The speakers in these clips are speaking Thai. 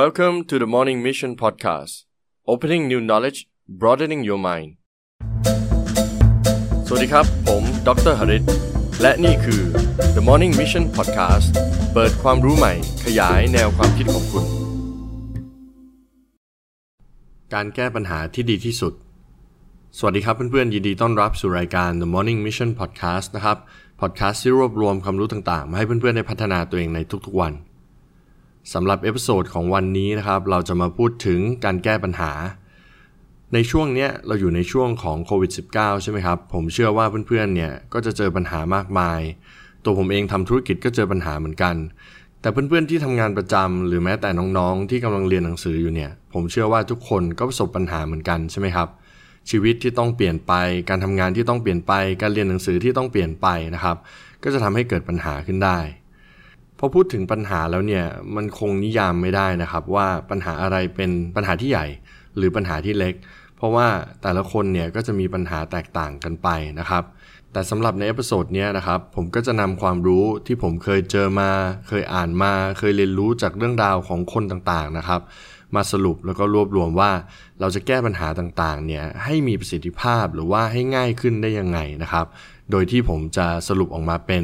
Welcome to the Morning Mission Podcast Opening new knowledge broadening your mind สวัสดีครับ ผมดรหริตและนี่คือ The Morning Mission Podcast เปิดความรู้ใหม่ ขยายแนวความคิดของคุณ การแก้ปัญหาที่ดีที่สุด สวัสดีครับเพื่อนๆ ยินดีต้อนรับสู่รายการ The Morning Mission Podcast นะครับ podcast ที่รวบรวมความรู้ต่างๆ มาให้เพื่อนๆ ได้พัฒนาตัวเองในทุกๆวัน สำหรับ episode ของวันนี้นะครับ เราจะมาพูดถึงการแก้ปัญหา ในช่วงนี้เราอยู่ในช่วงของโควิด -19 ใช่ไหมครับ ผมเชื่อว่าเพื่อนๆเนี่ยก็จะเจอปัญหามากมาย ตัวผมเองทำธุรกิจก็เจอปัญหาเหมือนกัน แต่เพื่อนๆที่ทำงานประจำหรือแม้แต่น้องๆ ที่กำลังเรียนหนังสืออยู่เนี่ย ผมเชื่อว่าทุกคนก็ประสบปัญหาเหมือนกันใช่ไหมครับ ชีวิตที่ต้องเปลี่ยนไป การทำงานที่ต้องเปลี่ยนไป การเรียนหนังสือที่ต้องเปลี่ยนไปนะครับ ก็จะทำให้เกิดปัญหาขึ้นได้ พอพูดถึงปัญหาแล้วเนี่ยมันคงนิยามไม่ได้นะครับว่าปัญหาอะไรเป็นปัญหาที่ใหญ่ หรือปัญหาที่เล็ก เพราะว่าแต่ละคนเนี่ยก็จะมีปัญหาแตกต่างกันไปนะครับ แต่สำหรับใน episode นี้นะครับผมก็จะนำความรู้ที่ผมเคยเจอมา เคยอ่านมา เคยเรียนรู้จากเรื่องราวของคนต่างๆนะครับ มาสรุปแล้วก็รวบรวมว่าเราจะแก้ปัญหาต่างๆเนี่ยให้มีประสิทธิภาพหรือว่าให้ง่ายขึ้นได้ยังไงนะครับ โดยที่ผมจะสรุปออกมาเป็น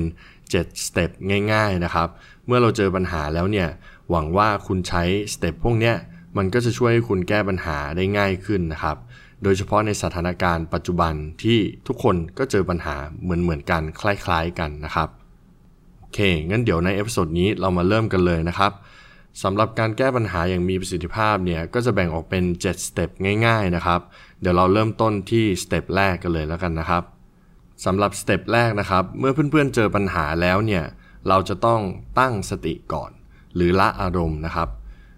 7 step ง่ายๆนะครับ เมื่อเราเจอปัญหาแล้วเนี่ย หวังว่าคุณใช้ step พวกนี้มันก็จะช่วยให้คุณแก้ปัญหาได้ง่ายขึ้นนะครับ โดยเฉพาะในสถานการณ์ปัจจุบันที่ทุกคนก็เจอปัญหาเหมือนๆกันคล้ายๆกันนะครับโอเค งั้นเดี๋ยวใน episode นี้เรามาเริ่มกันเลยนะครับสำหรับการแก้ปัญหาอย่างมีประสิทธิภาพเนี่ยก็จะแบ่งออกเป็น 7 stepง่าย ๆ นะครับ เดี๋ยวเราเริ่มต้นที่ step แรกกันเลยแล้วกันนะครับ สำหรับ step แรกนะครับ เมื่อเพื่อนๆเจอปัญหาแล้วเนี่ย เราจะต้องตั้งสติก่อน หรือละอารมณ์นะครับ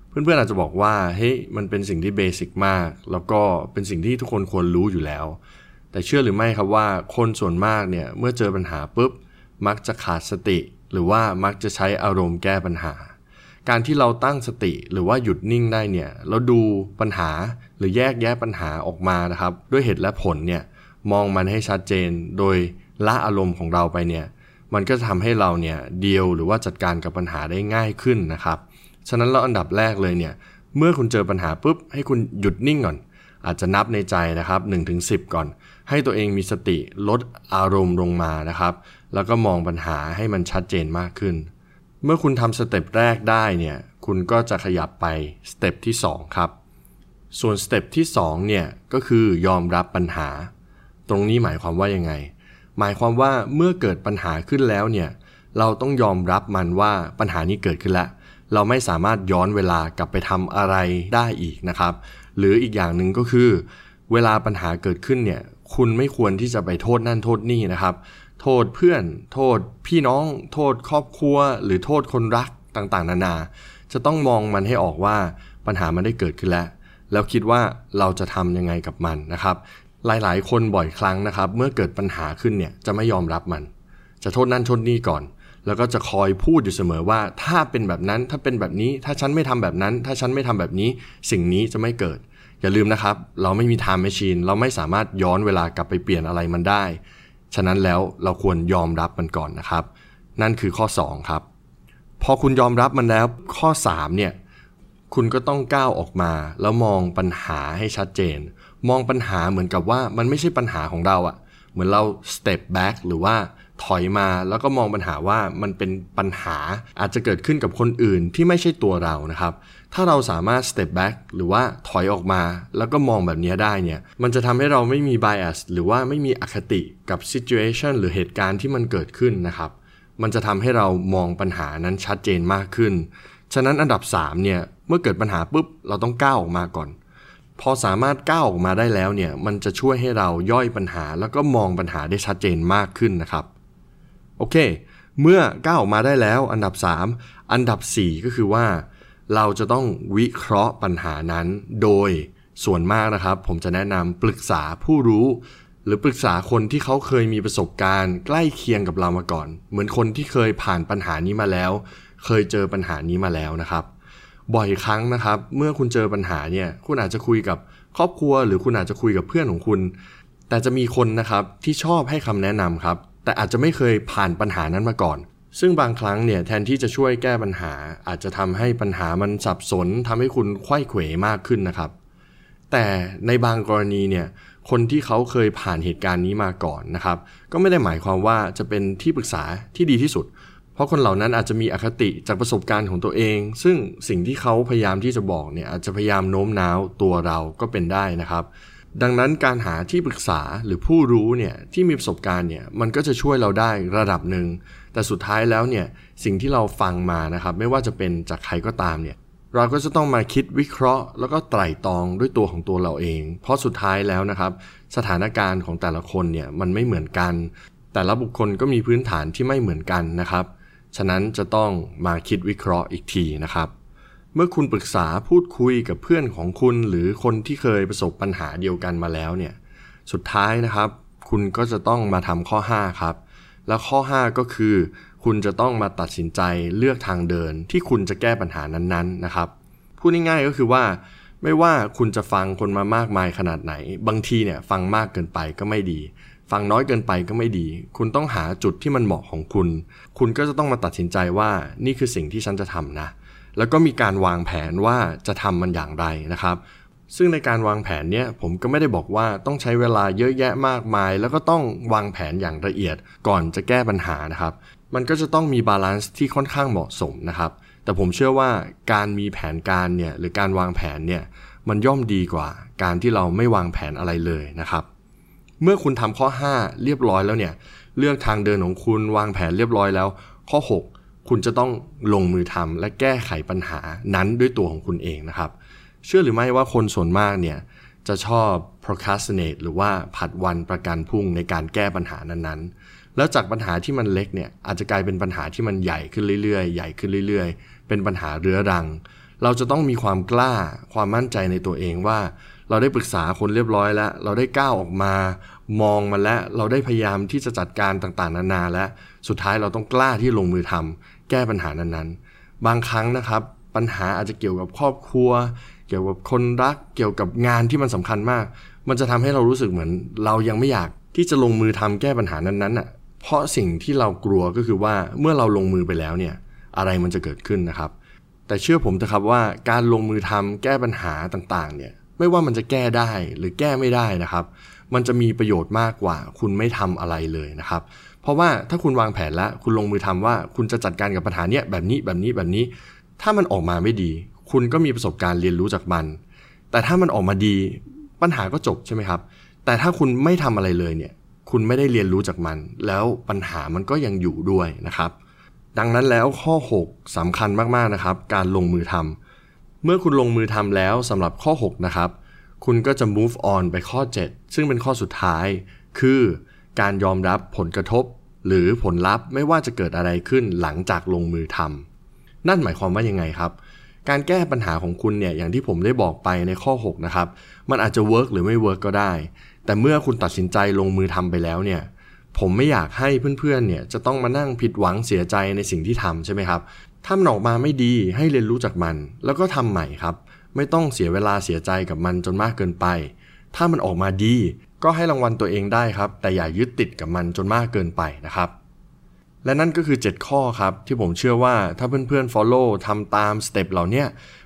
เพื่อนๆอาจจะบอกว่าเฮ้ยมันเป็นสิ่งที่ basic มาก แล้วก็เป็นสิ่งที่ทุกคนควรรู้อยู่แล้ว แต่เชื่อหรือไม่ครับว่าคนส่วนมากเนี่ยเมื่อเจอปัญหาปุ๊บมักจะขาดสติ หรือว่ามักจะใช้อารมณ์แก้ปัญหา การที่เราตั้งสติหรือว่าหยุดนิ่งได้เนี่ยเราดูปัญหาหรือแยกแยะปัญหาออกมานะครับ ด้วยเหตุและผลเนี่ย มองมันให้ชัดเจน โดยละอารมณ์ของเราไปเนี่ย มันก็จะทำให้เราเนี่ยเดียวหรือว่าจัดการกับปัญหาได้ง่ายขึ้นนะครับ ฉะนั้นเราอันดับแรกเลยเนี่ย เมื่อคุณเจอปัญหาปุ๊บ ให้คุณหยุดนิ่งก่อน อาจจะนับในใจนะครับ1นถึงสิก่อน ให้ตัวเองมีสติลดอารมณ์ลงมานะครับ แล้วก็มองปัญหาให้มันชัดเจนมากขึ้น เมื่อคุณทำ step แรกได้เนี่ย คุณก็จะขยับไป step ที่ 2 ครับ ส่วน step ที่2เนี่ยก็คือยอมรับปัญหา ตรงนี้หมายความว่ายังไง หมายความว่าเมื่อเกิดปัญหาขึ้นแล้วเนี่ย เราต้องยอมรับมันว่าปัญหานี้เกิดขึ้นแล้ว เราไม่สามารถย้อนเวลากลับไปทำอะไรได้อีกนะครับ หรืออีกอย่างหนึ่งก็คือ เวลาปัญหาเกิดขึ้นเนี่ย คุณไม่ควรที่จะไปโทษนั่นโทษนี่นะครับ โทษเพื่อน โทษพี่น้อง โทษครอบครัว หรือโทษคนรักต่างๆ นานา จะต้องมองมันให้ออกว่าปัญหามันได้เกิดขึ้นแล้วแล้วคิดว่าเราจะทำยังไงกับมันนะครับ หลายๆ คนบ่อยครั้งนะครับ เมื่อเกิดปัญหาขึ้นเนี่ยจะไม่ยอมรับมัน จะโทษนั่นโทษนี่ก่อน แล้วก็จะคอยพูดอยู่เสมอว่า ถ้าเป็นแบบนั้นถ้าเป็นแบบนี้ ถ้าฉันไม่ทำแบบนั้น ถ้าฉันไม่ทำแบบนี้ สิ่งนี้จะไม่เกิด อย่าลืมนะครับ เราไม่มี time machine เราไม่สามารถย้อนเวลากลับไปเปลี่ยนอะไรมันได้ ฉะนั้นแล้วเราควรยอมรับมันก่อนนะครับ นั่นคือข้อ 2 ครับ พอคุณยอมรับมันแล้วข้อ 3 เนี่ยคุณก็ต้องก้าวออกมาแล้วมองปัญหาให้ชัดเจน มองปัญหาเหมือนกับว่ามันไม่ใช่ปัญหาของเราอะเหมือนเรา step back หรือว่าถอยมาแล้วก็มองปัญหาว่ามันเป็นปัญหาอาจจะเกิดขึ้นกับคนอื่นที่ไม่ใช่ตัวเรานะครับ ถ้าเราสามารถ step back หรือว่าถอยออกมา แล้วก็มองแบบนี้ได้เนี่ย มันจะทำให้เราไม่มี bias หรือว่าไม่มีอคติกับ situation หรือเหตุการณ์ที่มันเกิดขึ้นนะครับ มันจะทำให้เรามองปัญหานั้นชัดเจนมากขึ้น ฉะนั้นอันดับ3เนี่ย เมื่อเกิดปัญหาปุ๊บ เราต้องก้าวออกมาก่อน พอสามารถก้าวออกมาได้แล้วเนี่ยมันจะช่วยให้เราย่อยปัญหา แล้วก็มองปัญหาได้ชัดเจนมากขึ้นนะครับ โอเค เมื่อก้าวออกมาได้แล้วอันดับ 3 อันดับ 4 ก็คือว่า เราจะต้องวิเคราะห์ปัญหานั้น โดยส่วนมากนะครับ ผมจะแนะนำปรึกษาผู้รู้ หรือปรึกษาคนที่เขาเคยมีประสบการณ์ ใกล้เคียงกับเรามาก่อน เหมือนคนที่เคยผ่านปัญหานี้มาแล้ว เคยเจอปัญหานี้มาแล้วนะครับ บ่อยครั้งนะครับ เมื่อคุณเจอปัญหาเนี่ยคุณอาจจะคุยกับครอบครัว หรือคุณอาจจะคุยกับเพื่อนของคุณ แต่จะมีคนนะครับที่ชอบให้คำแนะนำครับ แต่อาจจะไม่เคยผ่านปัญหานั้นมาก่อน ซึ่งบางครั้งเนี่ยแทนที่จะช่วยแก้ปัญหา อาจจะทำให้ปัญหามันสับสนทำให้คุณไข้เขวมากขึ้นนะครับ แต่ในบางกรณีเนี่ยคนที่เขาเคยผ่านเหตุการณ์นี้มาก่อนนะครับ ก็ไม่ได้หมายความว่าจะเป็นที่ปรึกษาที่ดีที่สุด ราะคนเหล่านั้นอาจจะมีอคติจากประสบการณ์ของตัวเอง ซึ่งสิ่งที่เขาพยายามที่จะบอกเนี่ยอาจจะพยายามโน้มน้าวตัวเราก็เป็นได้นะครับ ดังนั้นการหาที่ปรึกษาหรือผู้รู้เนี่ยที่มีประสบการณ์เนี่ยมันก็จะช่วยเราได้ระดับหนึ่ง แต่สุดท้ายแล้วเนี่ยสิ่งที่เราฟังมานะครับ ไม่ว่าจะเป็นจากใครก็ตามเนี่ยเราก็จะต้องมาคิดวิเคราะห์ แล้วก็ไตร่ตรองด้วยตัวของตัวเราเอง เพราะสุดท้ายแล้วนะครับ สถานการณ์ของแต่ละคนเนี่ยมันไม่เหมือนกัน แต่ละบุคคลก็มีพื้นฐานที่ไม่เหมือนกันนะครับ ฉะนั้นจะต้องมาคิดวิเคราะห์อีกทีนะครับ เมื่อคุณปรึกษาพูดคุยกับเพื่อนของคุณ หรือคนที่เคยประสบปัญหาเดียวกันมาแล้วเนี่ย สุดท้ายนะครับ คุณก็จะต้องมาทำข้อ 5 ครับ แล้วข้อ 5 ก็คือ คุณจะต้องมาตัดสินใจเลือกทางเดินที่คุณจะแก้ปัญหานั้นๆนะครับ พูดง่ายๆก็คือว่า ไม่ว่าคุณจะฟังคนมามากมายขนาดไหน บางทีเนี่ยฟังมากเกินไปก็ไม่ดี ฟังน้อยเกินไปก็ไม่ดี คุณต้องหาจุดที่มันเหมาะของคุณ คุณก็จะต้องมาตัดสินใจว่านี่คือสิ่งที่ฉันจะทำนะ แล้วก็มีการวางแผนว่าจะทำมันอย่างไรนะครับ ซึ่งในการวางแผนเนี่ยผมก็ไม่ได้บอกว่าต้องใช้เวลาเยอะแยะมากมาย แล้วก็ต้องวางแผนอย่างละเอียดก่อนจะแก้ปัญหานะครับ มันก็จะต้องมี balance ที่ค่อนข้างเหมาะสมนะครับ แต่ผมเชื่อว่าการมีแผนการเนี่ยหรือการวางแผนเนี่ยมันย่อมดีกว่าการที่เราไม่วางแผนอะไรเลยนะครับ เมื่อคุณทำข้อ 5 เรียบร้อยแล้วเนี่ยเลือกทางเดินของคุณวางแผนเรียบร้อยแล้ว ข้อ 6 คุณจะต้องลงมือทำและแก้ไขปัญหานั้นด้วยตัวของคุณเองนะครับ เชื่อหรือไม่ว่าคนส่วนมากเนี่ยจะชอบ procrastinate หรือว่าผัดวันประกันพรุ่งในการแก้ปัญหานั้นๆ แล้วจากปัญหาที่มันเล็กเนี่ยอาจจะกลายเป็นปัญหาที่มันใหญ่ขึ้นเรื่อยๆ ใหญ่ขึ้นเรื่อยๆ เป็นปัญหาเรื้อรัง เราจะต้องมีความกล้าความมั่นใจในตัวเองว่า เราได้ปรึกษาคนเรียบร้อยแล้ว เราได้ก้าวออกมามองมาแล้ว เราได้พยายามที่จะจัดการต่างๆ นานาแล้ว สุดท้ายเราต้องกล้าที่ลงมือทำแก้ปัญหานั้นๆ บางครั้งนะครับ ปัญหาอาจจะเกี่ยวกับครอบครัว เกี่ยวกับคนรัก เกี่ยวกับงานที่มันสำคัญมาก มันจะทำให้เรารู้สึกเหมือน เรายังไม่อยากที่จะลงมือทำแก้ปัญหานั้นๆอะเพราะสิ่งที่เรากลัวก็คือว่าเมื่อเราลงมือไปแล้วเนี่ยอะไรมันจะเกิดขึ้นนะครับ แต่เชื่อผมนะครับว่าการลงมือทำแก้ปัญหาต่างๆเนี่ย ไม่ว่ามันจะแก้ได้หรือแก้ไม่ได้นะครับ มันจะมีประโยชน์มากกว่า คุณไม่ทำอะไรเลยนะครับ เพราะว่าถ้าคุณวางแผนแล้วคุณลงมือทำว่าคุณจะจัดการกับปัญหาเนี้ยแบบนี้แบบนี้แบบนี้ ถ้ามันออกมาไม่ดี คุณก็มีประสบการณ์เรียนรู้จากมัน แต่ถ้ามันออกมาดีปัญหาก็จบใช่ไหมครับ แต่ถ้าคุณไม่ทำอะไรเลยเนี่ย คุณไม่ได้เรียนรู้จากมัน แล้วปัญหามันก็ยังอยู่ด้วยนะครับ ดังนั้นแล้วข้อ 6สำคัญมากๆนะครับ การลงมือทำ เมื่อคุณลงมือทำแล้วสำหรับข้อ 6 นะครับ คุณก็จะ move on ไปข้อ 7 ซึ่งเป็นข้อสุดท้าย คือการยอมรับผลกระทบ หรือผลลัพธ์ไม่ว่าจะเกิดอะไรขึ้นหลังจากลงมือทำนั่นหมายความว่ายังไงครับการแก้ปัญหาของคุณเนี่ยอย่างที่ผมได้บอกไปในข้อ 6 นะครับ มันอาจจะ work หรือไม่ work ก็ได้ แต่เมื่อคุณตัดสินใจลงมือทำไปแล้วเนี่ย ผมไม่อยากให้เพื่อนๆเนี่ยจะต้องมานั่งผิดหวังเสียใจในสิ่งที่ทำใช่ไหมครับถ้ามันออกมาไม่ดีให้เรียนรู้จากมัน แล้วก็ทำใหม่ครับ ไม่ต้องเสียเวลาเสียใจกับมันจนมากเกินไป ถ้ามันออกมาดี ก็ให้รางวัลตัวเองได้ครับ แต่อย่ายึดติดกับมันจนมากเกินไปนะครับ และนั่นก็คือ 7 ข้อครับ ที่ผมเชื่อว่าถ้าเพื่อนๆ follow ทำตามสเต็ปเหล่านี้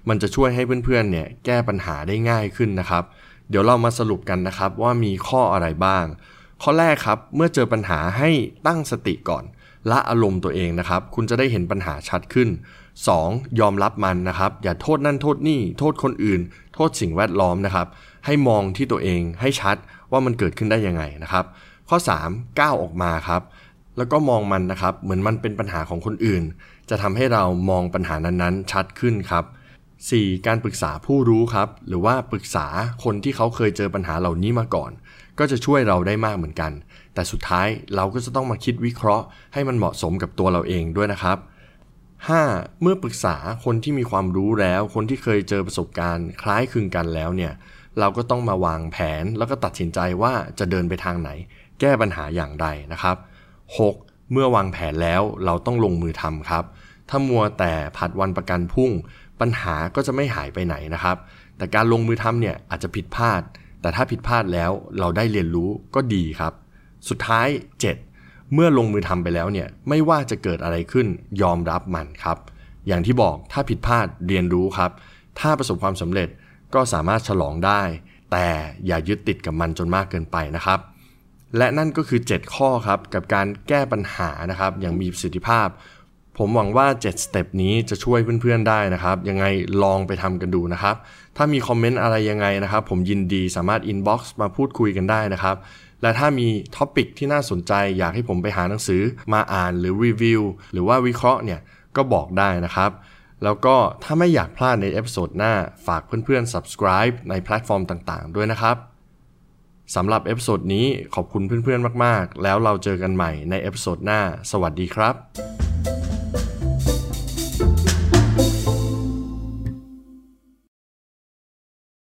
มันจะช่วยให้เพื่อนๆเนี่ยแก้ปัญหาได้ง่ายขึ้นนะครับ เดี๋ยวเรามาสรุปกันนะครับว่ามีข้ออะไรบ้าง ข้อแรกครับ เมื่อเจอปัญหาให้ตั้งสติก่อนละอารมณ์ตัวเองนะครับ คุณจะได้เห็นปัญหาชัดขึ้น 2. ยอมรับมันนะครับ อย่าโทษนั่นโทษนี่ โทษคนอื่น โทษสิ่งแวดล้อมนะครับ ให้มองที่ตัวเองให้ชัดว่ามันเกิดขึ้นได้ยังไงนะครับ ข้อ 3. ก้าวออกมาครับ แล้วก็มองมันนะครับ เหมือนมันเป็นปัญหาของคนอื่น จะทำให้เรามองปัญหานั้นๆ ชัดขึ้นครับ 4. การปรึกษาผู้รู้ครับ หรือว่าปรึกษาคนที่เขาเคยเจอปัญหาเหล่านี้มาก่อน ก็จะช่วยเราได้มากเหมือนกัน แต่สุดท้ายเราก็จะต้องมาคิดวิเคราะห์ ให้มันเหมาะสมกับตัวเราเองด้วยนะครับ 5. เมื่อปรึกษาคนที่มีความรู้แล้ว คนที่เคยเจอประสบการณ์คล้ายคลึงกันแล้วเนี่ย เราก็ต้องมาวางแผนแล้วก็ตัดสินใจว่าจะเดินไปทางไหน แก้ปัญหาอย่างไรนะครับ 6. เมื่อวางแผนแล้วเราต้องลงมือทำครับ ถ้ามัวแต่ผัดวันประกันพุ่ง ปัญหาก็จะไม่หายไปไหนนะครับ แต่การลงมือทำเนี่ยอาจจะผิดพลาด แต่ถ้าผิดพลาดแล้วเราได้เรียนรู้ก็ดีครับ สุดท้าย 7 เมื่อลงมือทำไปแล้วเนี่ยไม่ว่าจะเกิดอะไรขึ้นยอมรับมันครับ อย่างที่บอกถ้าผิดพลาดเรียนรู้ครับ ถ้าประสบความสำเร็จก็สามารถฉลองได้ แต่อย่ายึดติดกับมันจนมากเกินไปนะครับ และนั่นก็คือ 7 ข้อครับกับการแก้ปัญหานะครับอย่างมีประสิทธิภาพ ผมหวังว่า 7 step นี้จะช่วยเพื่อนๆได้นะครับ ยังไงลองไปทำกันดูนะครับ ถ้ามี comment อะไรยังไงนะครับ ผมยินดีสามารถ inbox มาพูดคุยกันได้นะครับ และถ้ามี topic ที่น่าสนใจ อยากให้ผมไปหาหนังสือมาอ่านหรือรีวิวหรือว่าวิเคราะห์เนี่ยก็บอกได้นะครับ แล้วก็ถ้าไม่อยากพลาดใน episode หน้าฝากเพื่อนๆ subscribe ในแพลตฟอร์มต่างๆ ด้วยนะครับสำหรับ episode นี้ขอบคุณเพื่อนๆ มากๆ แล้วเราเจอกันใหม่ใน episode หน้า สวัสดีครับ